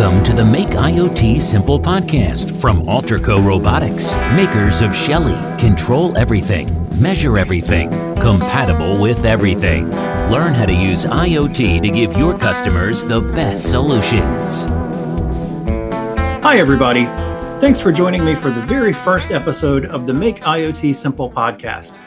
Welcome to the Make IoT Simple podcast from Alterco Robotics, makers of Shelly. Control everything, measure everything, compatible with everything. Learn how to use IoT to give your customers the best solutions. Hi, everybody. Thanks for joining me for the very first episode of the Make IoT Simple podcast.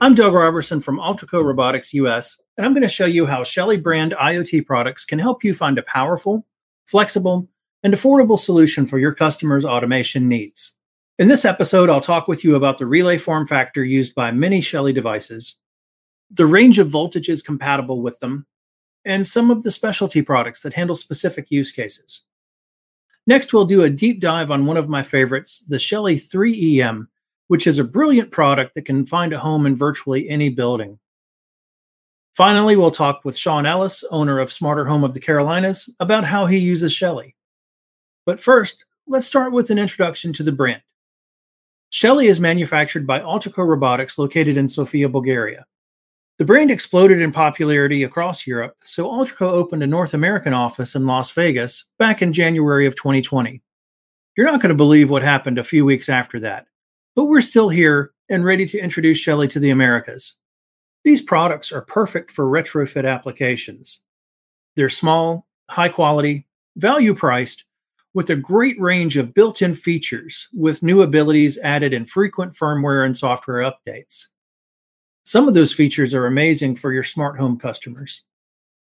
I'm Doug Robertson from Alterco Robotics US, and I'm going to show you how Shelly brand IoT products can help you find a powerful, flexible, and affordable solution for your customers' automation needs. In this episode, I'll talk with you about the relay form factor used by many Shelly devices, the range of voltages compatible with them, and some of the specialty products that handle specific use cases. Next, we'll do a deep dive on one of my favorites, the Shelly 3EM, which is a brilliant product that can find a home in virtually any building. Finally, we'll talk with Sean Ellis, owner of Smarter Home of the Carolinas, about how he uses Shelly. But first, let's start with an introduction to the brand. Shelly is manufactured by Alterco Robotics located in Sofia, Bulgaria. The brand exploded in popularity across Europe, so Alterco opened a North American office in Las Vegas back in January of 2020. You're not going to believe what happened a few weeks after that, but we're still here and ready to introduce Shelly to the Americas. These products are perfect for retrofit applications. They're small, high quality, value priced, with a great range of built in features, with new abilities added in frequent firmware and software updates. Some of those features are amazing for your smart home customers.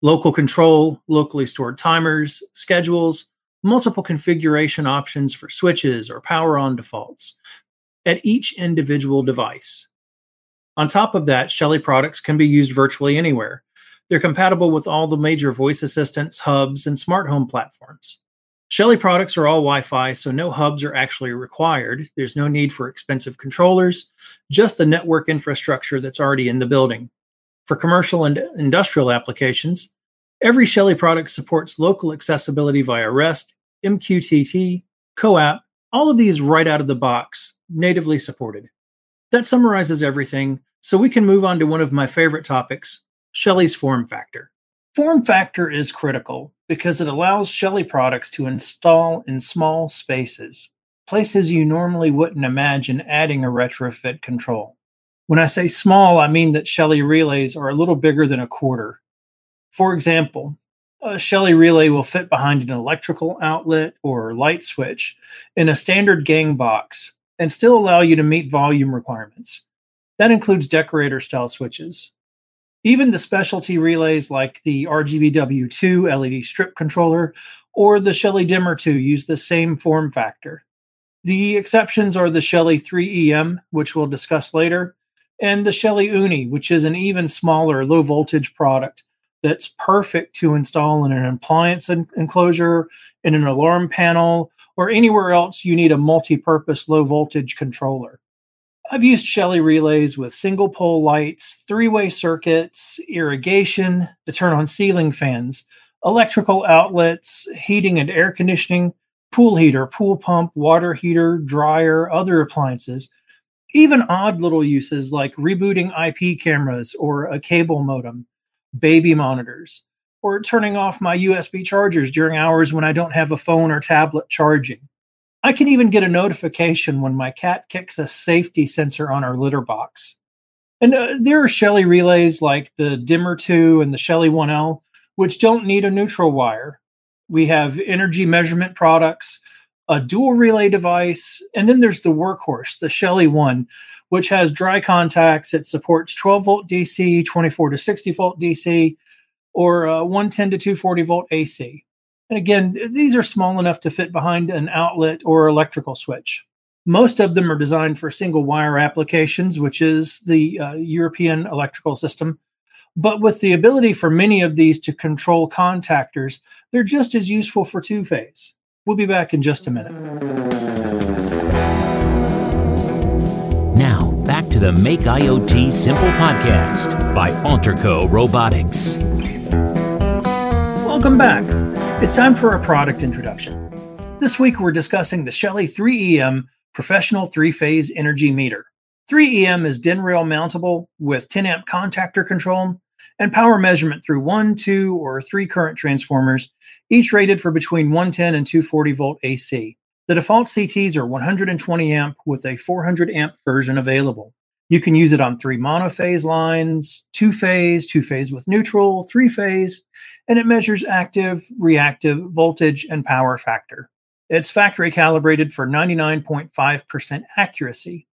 Local control, locally stored timers, schedules, multiple configuration options for switches or power on defaults at each individual device. On top of that, Shelly products can be used virtually anywhere. They're compatible with all the major voice assistants, hubs, and smart home platforms. Shelly products are all Wi Fi, so no hubs are actually required. There's no need for expensive controllers, just the network infrastructure that's already in the building. For commercial and industrial applications, every Shelly product supports local accessibility via REST, MQTT, CoAP, all of these right out of the box, natively supported. That summarizes everything, so we can move on to one of my favorite topics Shelly's form factor. Form factor is critical because it allows Shelly products to install in small spaces, places you normally wouldn't imagine adding a retrofit control. When I say small, I mean that Shelly relays are a little bigger than a quarter. For example, a Shelly relay will fit behind an electrical outlet or light switch in a standard gang box and still allow you to meet volume requirements. That includes decorator style switches, even the specialty relays like the RGBW2 LED strip controller or the Shelly Dimmer 2 use the same form factor. The exceptions are the Shelly 3EM, which we'll discuss later, and the Shelly Uni, which is an even smaller low voltage product that's perfect to install in an appliance enclosure, in an alarm panel, or anywhere else you need a multi purpose low voltage controller. I've used Shelly relays with single pole lights, three way circuits, irrigation to turn on ceiling fans, electrical outlets, heating and air conditioning, pool heater, pool pump, water heater, dryer, other appliances, even odd little uses like rebooting IP cameras or a cable modem, baby monitors, or turning off my USB chargers during hours when I don't have a phone or tablet charging. I can even get a notification when my cat kicks a safety sensor on our litter box. And uh, there are Shelly relays like the Dimmer 2 and the Shelly 1L, which don't need a neutral wire. We have energy measurement products, a dual relay device, and then there's the workhorse, the Shelly 1, which has dry contacts. It supports 12 volt DC, 24 to 60 volt DC, or uh, 110 to 240 volt AC. And again, these are small enough to fit behind an outlet or electrical switch. Most of them are designed for single wire applications, which is the uh, European electrical system. But with the ability for many of these to control contactors, they're just as useful for two phase. We'll be back in just a minute. Now, back to the Make IoT Simple podcast by Alterco Robotics. Welcome back. It's time for a product introduction. This week we're discussing the Shelly 3EM Professional Three Phase Energy Meter. 3EM is DIN rail mountable with 10 amp contactor control, and power measurement through one, two, or three current transformers, each rated for between 110 and 240 volt AC. The default CTs are 120 amp with a 400 amp version available. You can use it on three monophase lines, two phase, two phase with neutral, three phase, and it measures active, reactive, voltage, and power factor. It's factory calibrated for 99.5% accuracy.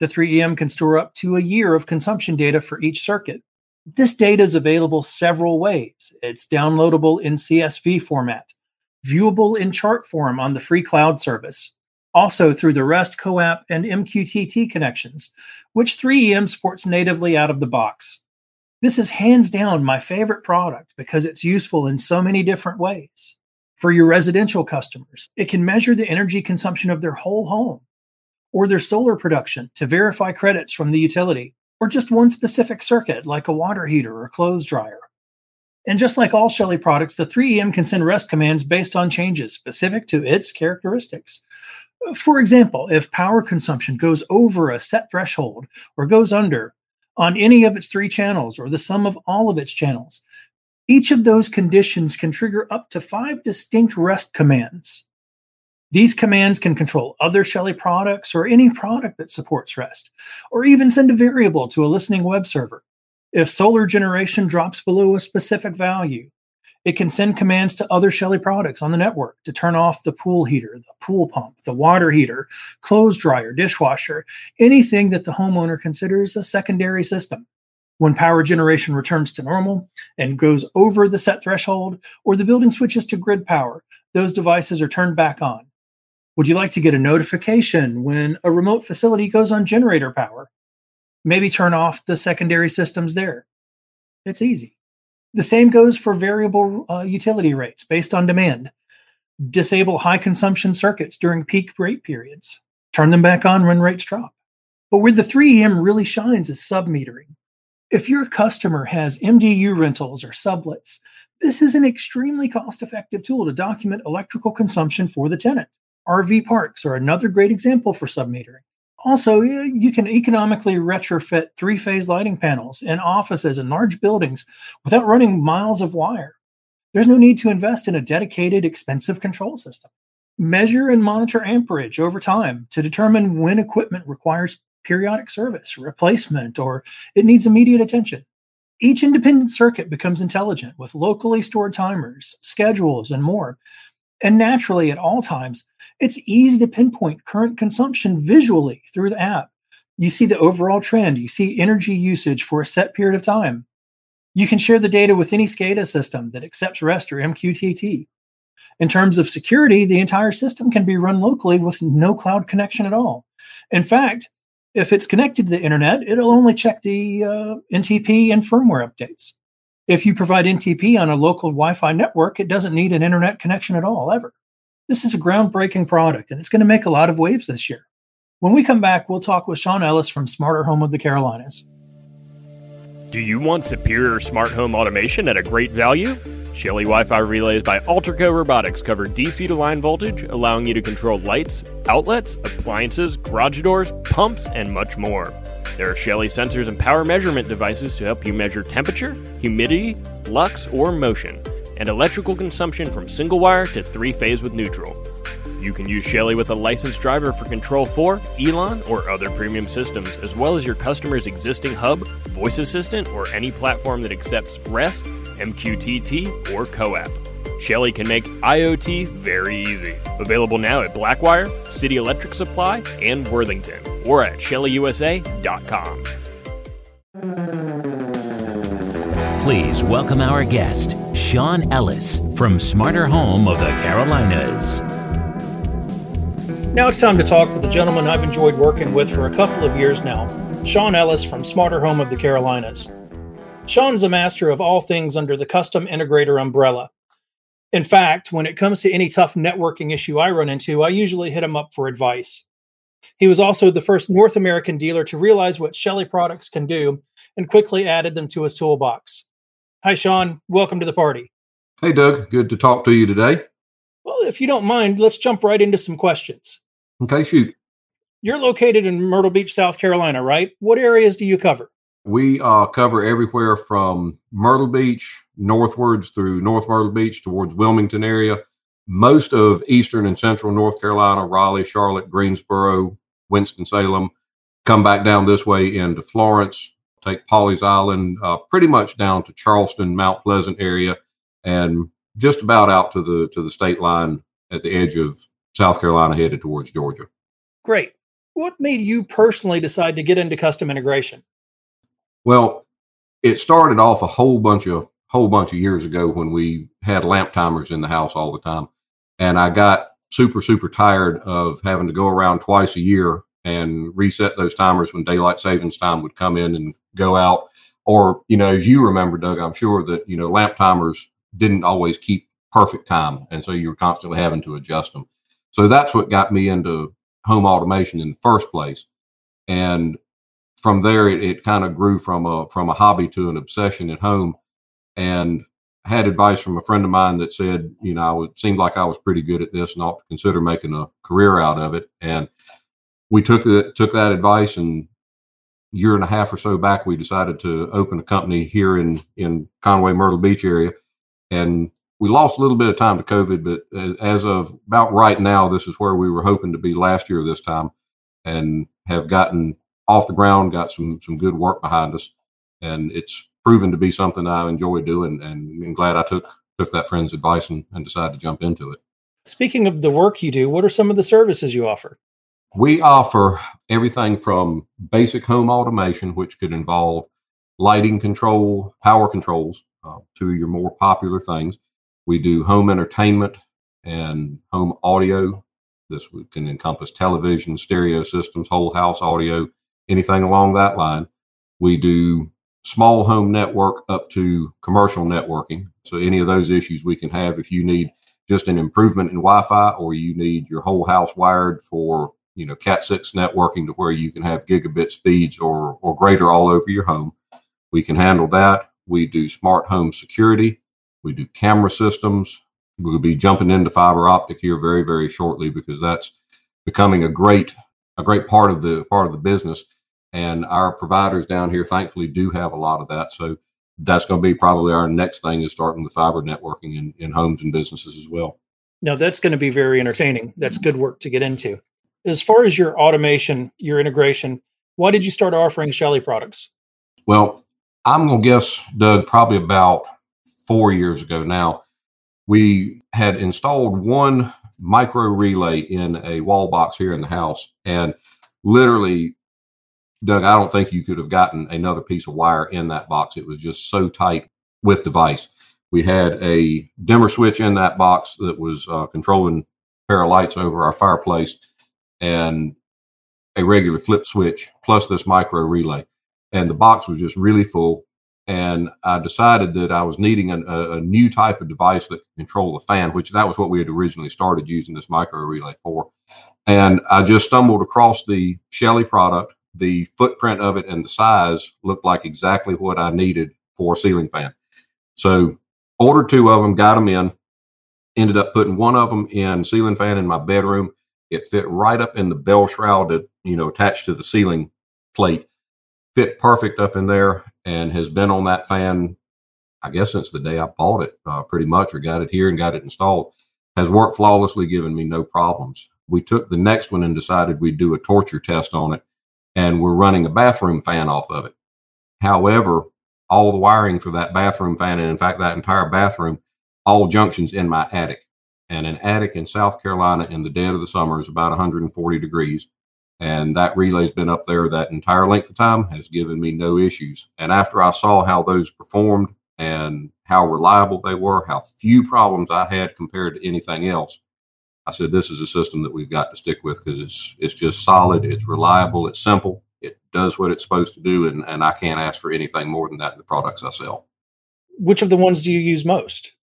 The 3EM can store up to a year of consumption data for each circuit. This data is available several ways. It's downloadable in CSV format, viewable in chart form on the free cloud service, also through the REST CoAP and MQTT connections, which 3EM supports natively out of the box. This is hands down my favorite product because it's useful in so many different ways. For your residential customers, it can measure the energy consumption of their whole home or their solar production to verify credits from the utility, or just one specific circuit like a water heater or clothes dryer. And just like all Shelly products, the 3EM can send REST commands based on changes specific to its characteristics. For example, if power consumption goes over a set threshold or goes under on any of its three channels or the sum of all of its channels, each of those conditions can trigger up to five distinct REST commands. These commands can control other Shelly products or any product that supports REST, or even send a variable to a listening web server. If solar generation drops below a specific value, it can send commands to other Shelly products on the network to turn off the pool heater, the pool pump, the water heater, clothes dryer, dishwasher, anything that the homeowner considers a secondary system. When power generation returns to normal and goes over the set threshold, or the building switches to grid power, those devices are turned back on. Would you like to get a notification when a remote facility goes on generator power? Maybe turn off the secondary systems there. It's easy. The same goes for variable uh, utility rates based on demand. Disable high consumption circuits during peak rate periods. Turn them back on when rates drop. But where the 3EM really shines is submetering. If your customer has MDU rentals or sublets, this is an extremely cost effective tool to document electrical consumption for the tenant. RV parks are another great example for submetering. Also, you can economically retrofit three phase lighting panels in offices and large buildings without running miles of wire. There's no need to invest in a dedicated, expensive control system. Measure and monitor amperage over time to determine when equipment requires periodic service, replacement, or it needs immediate attention. Each independent circuit becomes intelligent with locally stored timers, schedules, and more. And naturally, at all times, it's easy to pinpoint current consumption visually through the app. You see the overall trend, you see energy usage for a set period of time. You can share the data with any SCADA system that accepts REST or MQTT. In terms of security, the entire system can be run locally with no cloud connection at all. In fact, if it's connected to the internet, it'll only check the uh, NTP and firmware updates. If you provide NTP on a local Wi Fi network, it doesn't need an internet connection at all, ever. This is a groundbreaking product and it's going to make a lot of waves this year. When we come back, we'll talk with Sean Ellis from Smarter Home of the Carolinas. Do you want superior smart home automation at a great value? Shelly Wi Fi relays by Alterco Robotics cover DC to line voltage, allowing you to control lights, outlets, appliances, garage doors, pumps, and much more. There are Shelly sensors and power measurement devices to help you measure temperature, humidity, lux, or motion and electrical consumption from single wire to three phase with neutral. You can use Shelly with a licensed driver for Control 4, Elan, or other premium systems, as well as your customer's existing hub, voice assistant, or any platform that accepts REST, MQTT, or CoAP. Shelly can make IoT very easy. Available now at Blackwire, City Electric Supply, and Worthington, or at ShellyUSA.com. Please welcome our guest, Sean Ellis from Smarter Home of the Carolinas. Now it's time to talk with the gentleman I've enjoyed working with for a couple of years now, Sean Ellis from Smarter Home of the Carolinas. Sean's a master of all things under the custom integrator umbrella. In fact, when it comes to any tough networking issue I run into, I usually hit him up for advice. He was also the first North American dealer to realize what Shelly products can do and quickly added them to his toolbox. Hi, Sean. Welcome to the party. Hey, Doug. Good to talk to you today. Well, if you don't mind, let's jump right into some questions. Okay, shoot. You're located in Myrtle Beach, South Carolina, right? What areas do you cover? We uh, cover everywhere from Myrtle Beach northwards through North Myrtle Beach towards Wilmington area, most of eastern and central North Carolina, Raleigh, Charlotte, Greensboro, Winston-Salem, come back down this way into Florence, take Pawleys Island, uh, pretty much down to Charleston, Mount Pleasant area, and just about out to the to the state line at the edge of South Carolina, headed towards Georgia. Great. What made you personally decide to get into custom integration? Well, it started off a whole bunch of whole bunch of years ago when we had lamp timers in the house all the time, and I got super super tired of having to go around twice a year and reset those timers when daylight savings time would come in and go out. Or you know, as you remember, Doug, I'm sure that you know lamp timers didn't always keep perfect time, and so you were constantly having to adjust them. So that's what got me into home automation in the first place, and from there, it, it kind of grew from a from a hobby to an obsession at home. And had advice from a friend of mine that said, you know, it seemed like I was pretty good at this and ought to consider making a career out of it. And we took the, took that advice and year and a half or so back, we decided to open a company here in in Conway Myrtle Beach area, and we lost a little bit of time to COVID, but as of about right now, this is where we were hoping to be last year this time, and have gotten off the ground, got some some good work behind us, and it's proven to be something I enjoy doing, and I'm glad I took took that friend's advice and, and decided to jump into it. Speaking of the work you do, what are some of the services you offer? We offer everything from basic home automation, which could involve lighting control, power controls, uh, to your more popular things. We do home entertainment and home audio. This can encompass television, stereo systems, whole house audio, anything along that line. We do small home network up to commercial networking. So any of those issues we can have if you need just an improvement in Wi-Fi or you need your whole house wired for you know Cat six networking to where you can have gigabit speeds or or greater all over your home. We can handle that. We do smart home security. We do camera systems. We'll be jumping into fiber optic here very very shortly because that's becoming a great a great part of the part of the business and our providers down here thankfully do have a lot of that. So that's going to be probably our next thing is starting the fiber networking in, in homes and businesses as well. Now that's going to be very entertaining. That's good work to get into. As far as your automation your integration why did you start offering Shelly products? Well i'm going to guess doug probably about four years ago now we had installed one micro relay in a wall box here in the house and literally Doug, I don't think you could have gotten another piece of wire in that box. It was just so tight with device. We had a dimmer switch in that box that was uh, controlling pair of lights over our fireplace and a regular flip switch plus this micro relay. And the box was just really full. And I decided that I was needing a, a new type of device that control the fan, which that was what we had originally started using this micro relay for. And I just stumbled across the Shelly product the footprint of it and the size looked like exactly what I needed for a ceiling fan. So ordered two of them, got them in, ended up putting one of them in ceiling fan in my bedroom. It fit right up in the bell shroud that, you know, attached to the ceiling plate. Fit perfect up in there and has been on that fan, I guess, since the day I bought it, uh, pretty much, or got it here and got it installed. Has worked flawlessly, given me no problems. We took the next one and decided we'd do a torture test on it and we're running a bathroom fan off of it. However, all the wiring for that bathroom fan, and in fact, that entire bathroom, all junctions in my attic. And an attic in South Carolina in the dead of the summer is about 140 degrees. And that relay's been up there that entire length of time, has given me no issues. And after I saw how those performed and how reliable they were, how few problems I had compared to anything else, I said, this is a system that we've got to stick with because it's it's just solid, it's reliable, it's simple, it does what it's supposed to do, and, and I can't ask for anything more than that in the products I sell. Which of the ones do you use most?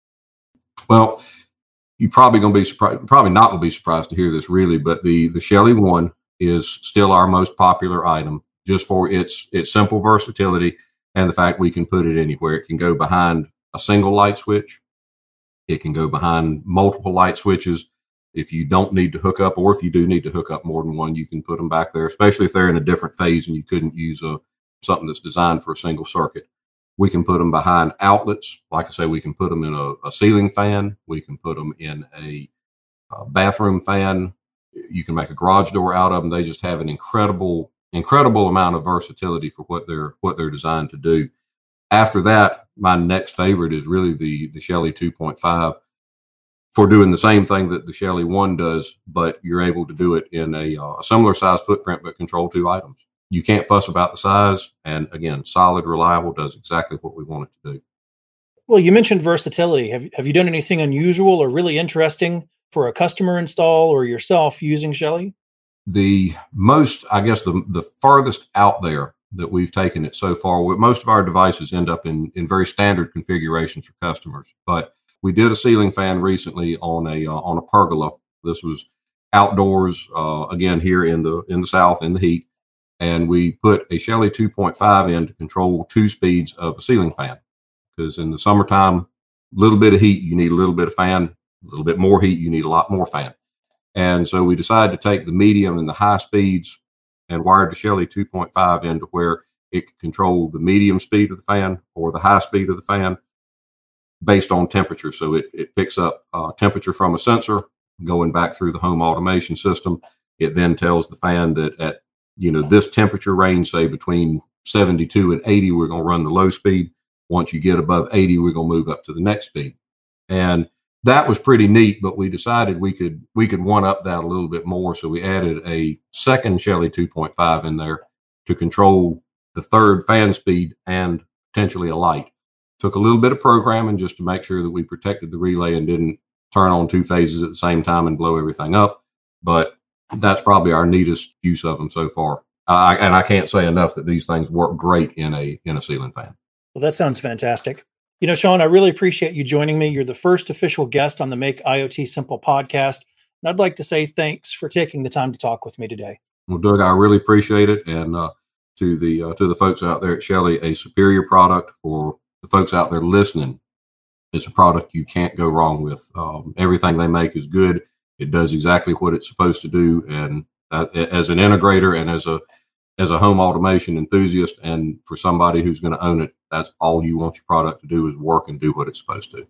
Well, you're probably going to be surprised, probably not going to be surprised to hear this really, but the the Shelly one is still our most popular item just for its its simple versatility and the fact we can put it anywhere. It can go behind a single light switch. It can go behind multiple light switches if you don't need to hook up, or if you do need to hook up more than one, you can put them back there, especially if they're in a different phase and you couldn't use a something that's designed for a single circuit. We can put them behind outlets. Like I say, we can put them in a, a ceiling fan. We can put them in a, a bathroom fan. You can make a garage door out of them. They just have an incredible, incredible amount of versatility for what they're what they're designed to do. After that, my next favorite is really the the Shelly 2.5 for doing the same thing that the Shelly One does, but you're able to do it in a, uh, a similar size footprint, but control two items. You can't fuss about the size, and again, solid, reliable, does exactly what we want it to do. Well, you mentioned versatility. Have have you done anything unusual or really interesting for a customer install or yourself using Shelly? The most, I guess, the the farthest out there that we've taken it so far. Most of our devices end up in in very standard configurations for customers, but we did a ceiling fan recently on a uh, on a pergola. This was outdoors uh, again here in the in the south in the heat, and we put a Shelly 2.5 in to control two speeds of a ceiling fan. Because in the summertime, a little bit of heat, you need a little bit of fan. A little bit more heat, you need a lot more fan. And so we decided to take the medium and the high speeds and wired the Shelly 2.5 into where it could control the medium speed of the fan or the high speed of the fan based on temperature. So it, it picks up uh, temperature from a sensor going back through the home automation system. It then tells the fan that at you know this temperature range, say between 72 and 80, we're going to run the low speed. Once you get above 80, we're going to move up to the next speed. And that was pretty neat, but we decided we could we could one up that a little bit more. So we added a second Shelly 2.5 in there to control the third fan speed and potentially a light. Took a little bit of programming just to make sure that we protected the relay and didn't turn on two phases at the same time and blow everything up. But that's probably our neatest use of them so far. Uh, and I can't say enough that these things work great in a in a ceiling fan. Well, that sounds fantastic. You know, Sean, I really appreciate you joining me. You're the first official guest on the Make IoT Simple podcast. And I'd like to say thanks for taking the time to talk with me today. Well, Doug, I really appreciate it. And uh, to the uh, to the folks out there at Shelly, a superior product for the folks out there listening, it's a product you can't go wrong with. Um, everything they make is good. It does exactly what it's supposed to do. And as an integrator and as a as a home automation enthusiast, and for somebody who's going to own it, that's all you want your product to do is work and do what it's supposed to.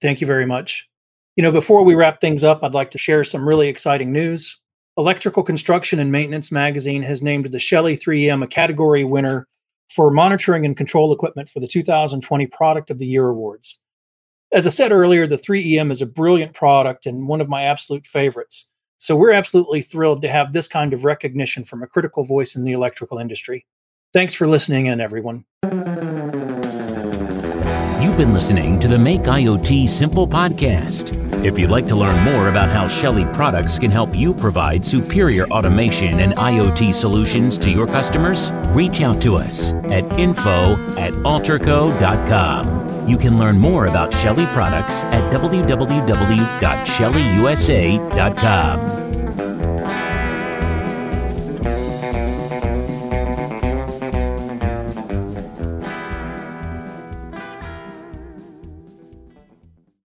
Thank you very much. You know, before we wrap things up, I'd like to share some really exciting news. Electrical Construction and Maintenance magazine has named the Shelly 3EM a category winner for monitoring and control equipment for the 2020 Product of the Year Awards. As I said earlier, the 3EM is a brilliant product and one of my absolute favorites. So we're absolutely thrilled to have this kind of recognition from a critical voice in the electrical industry. Thanks for listening in, everyone. You've been listening to the Make IoT Simple podcast. If you'd like to learn more about how Shelly products can help you provide superior automation and IoT solutions to your customers, reach out to us at info at alterco.com. You can learn more about Shelly products at www.shellyusa.com.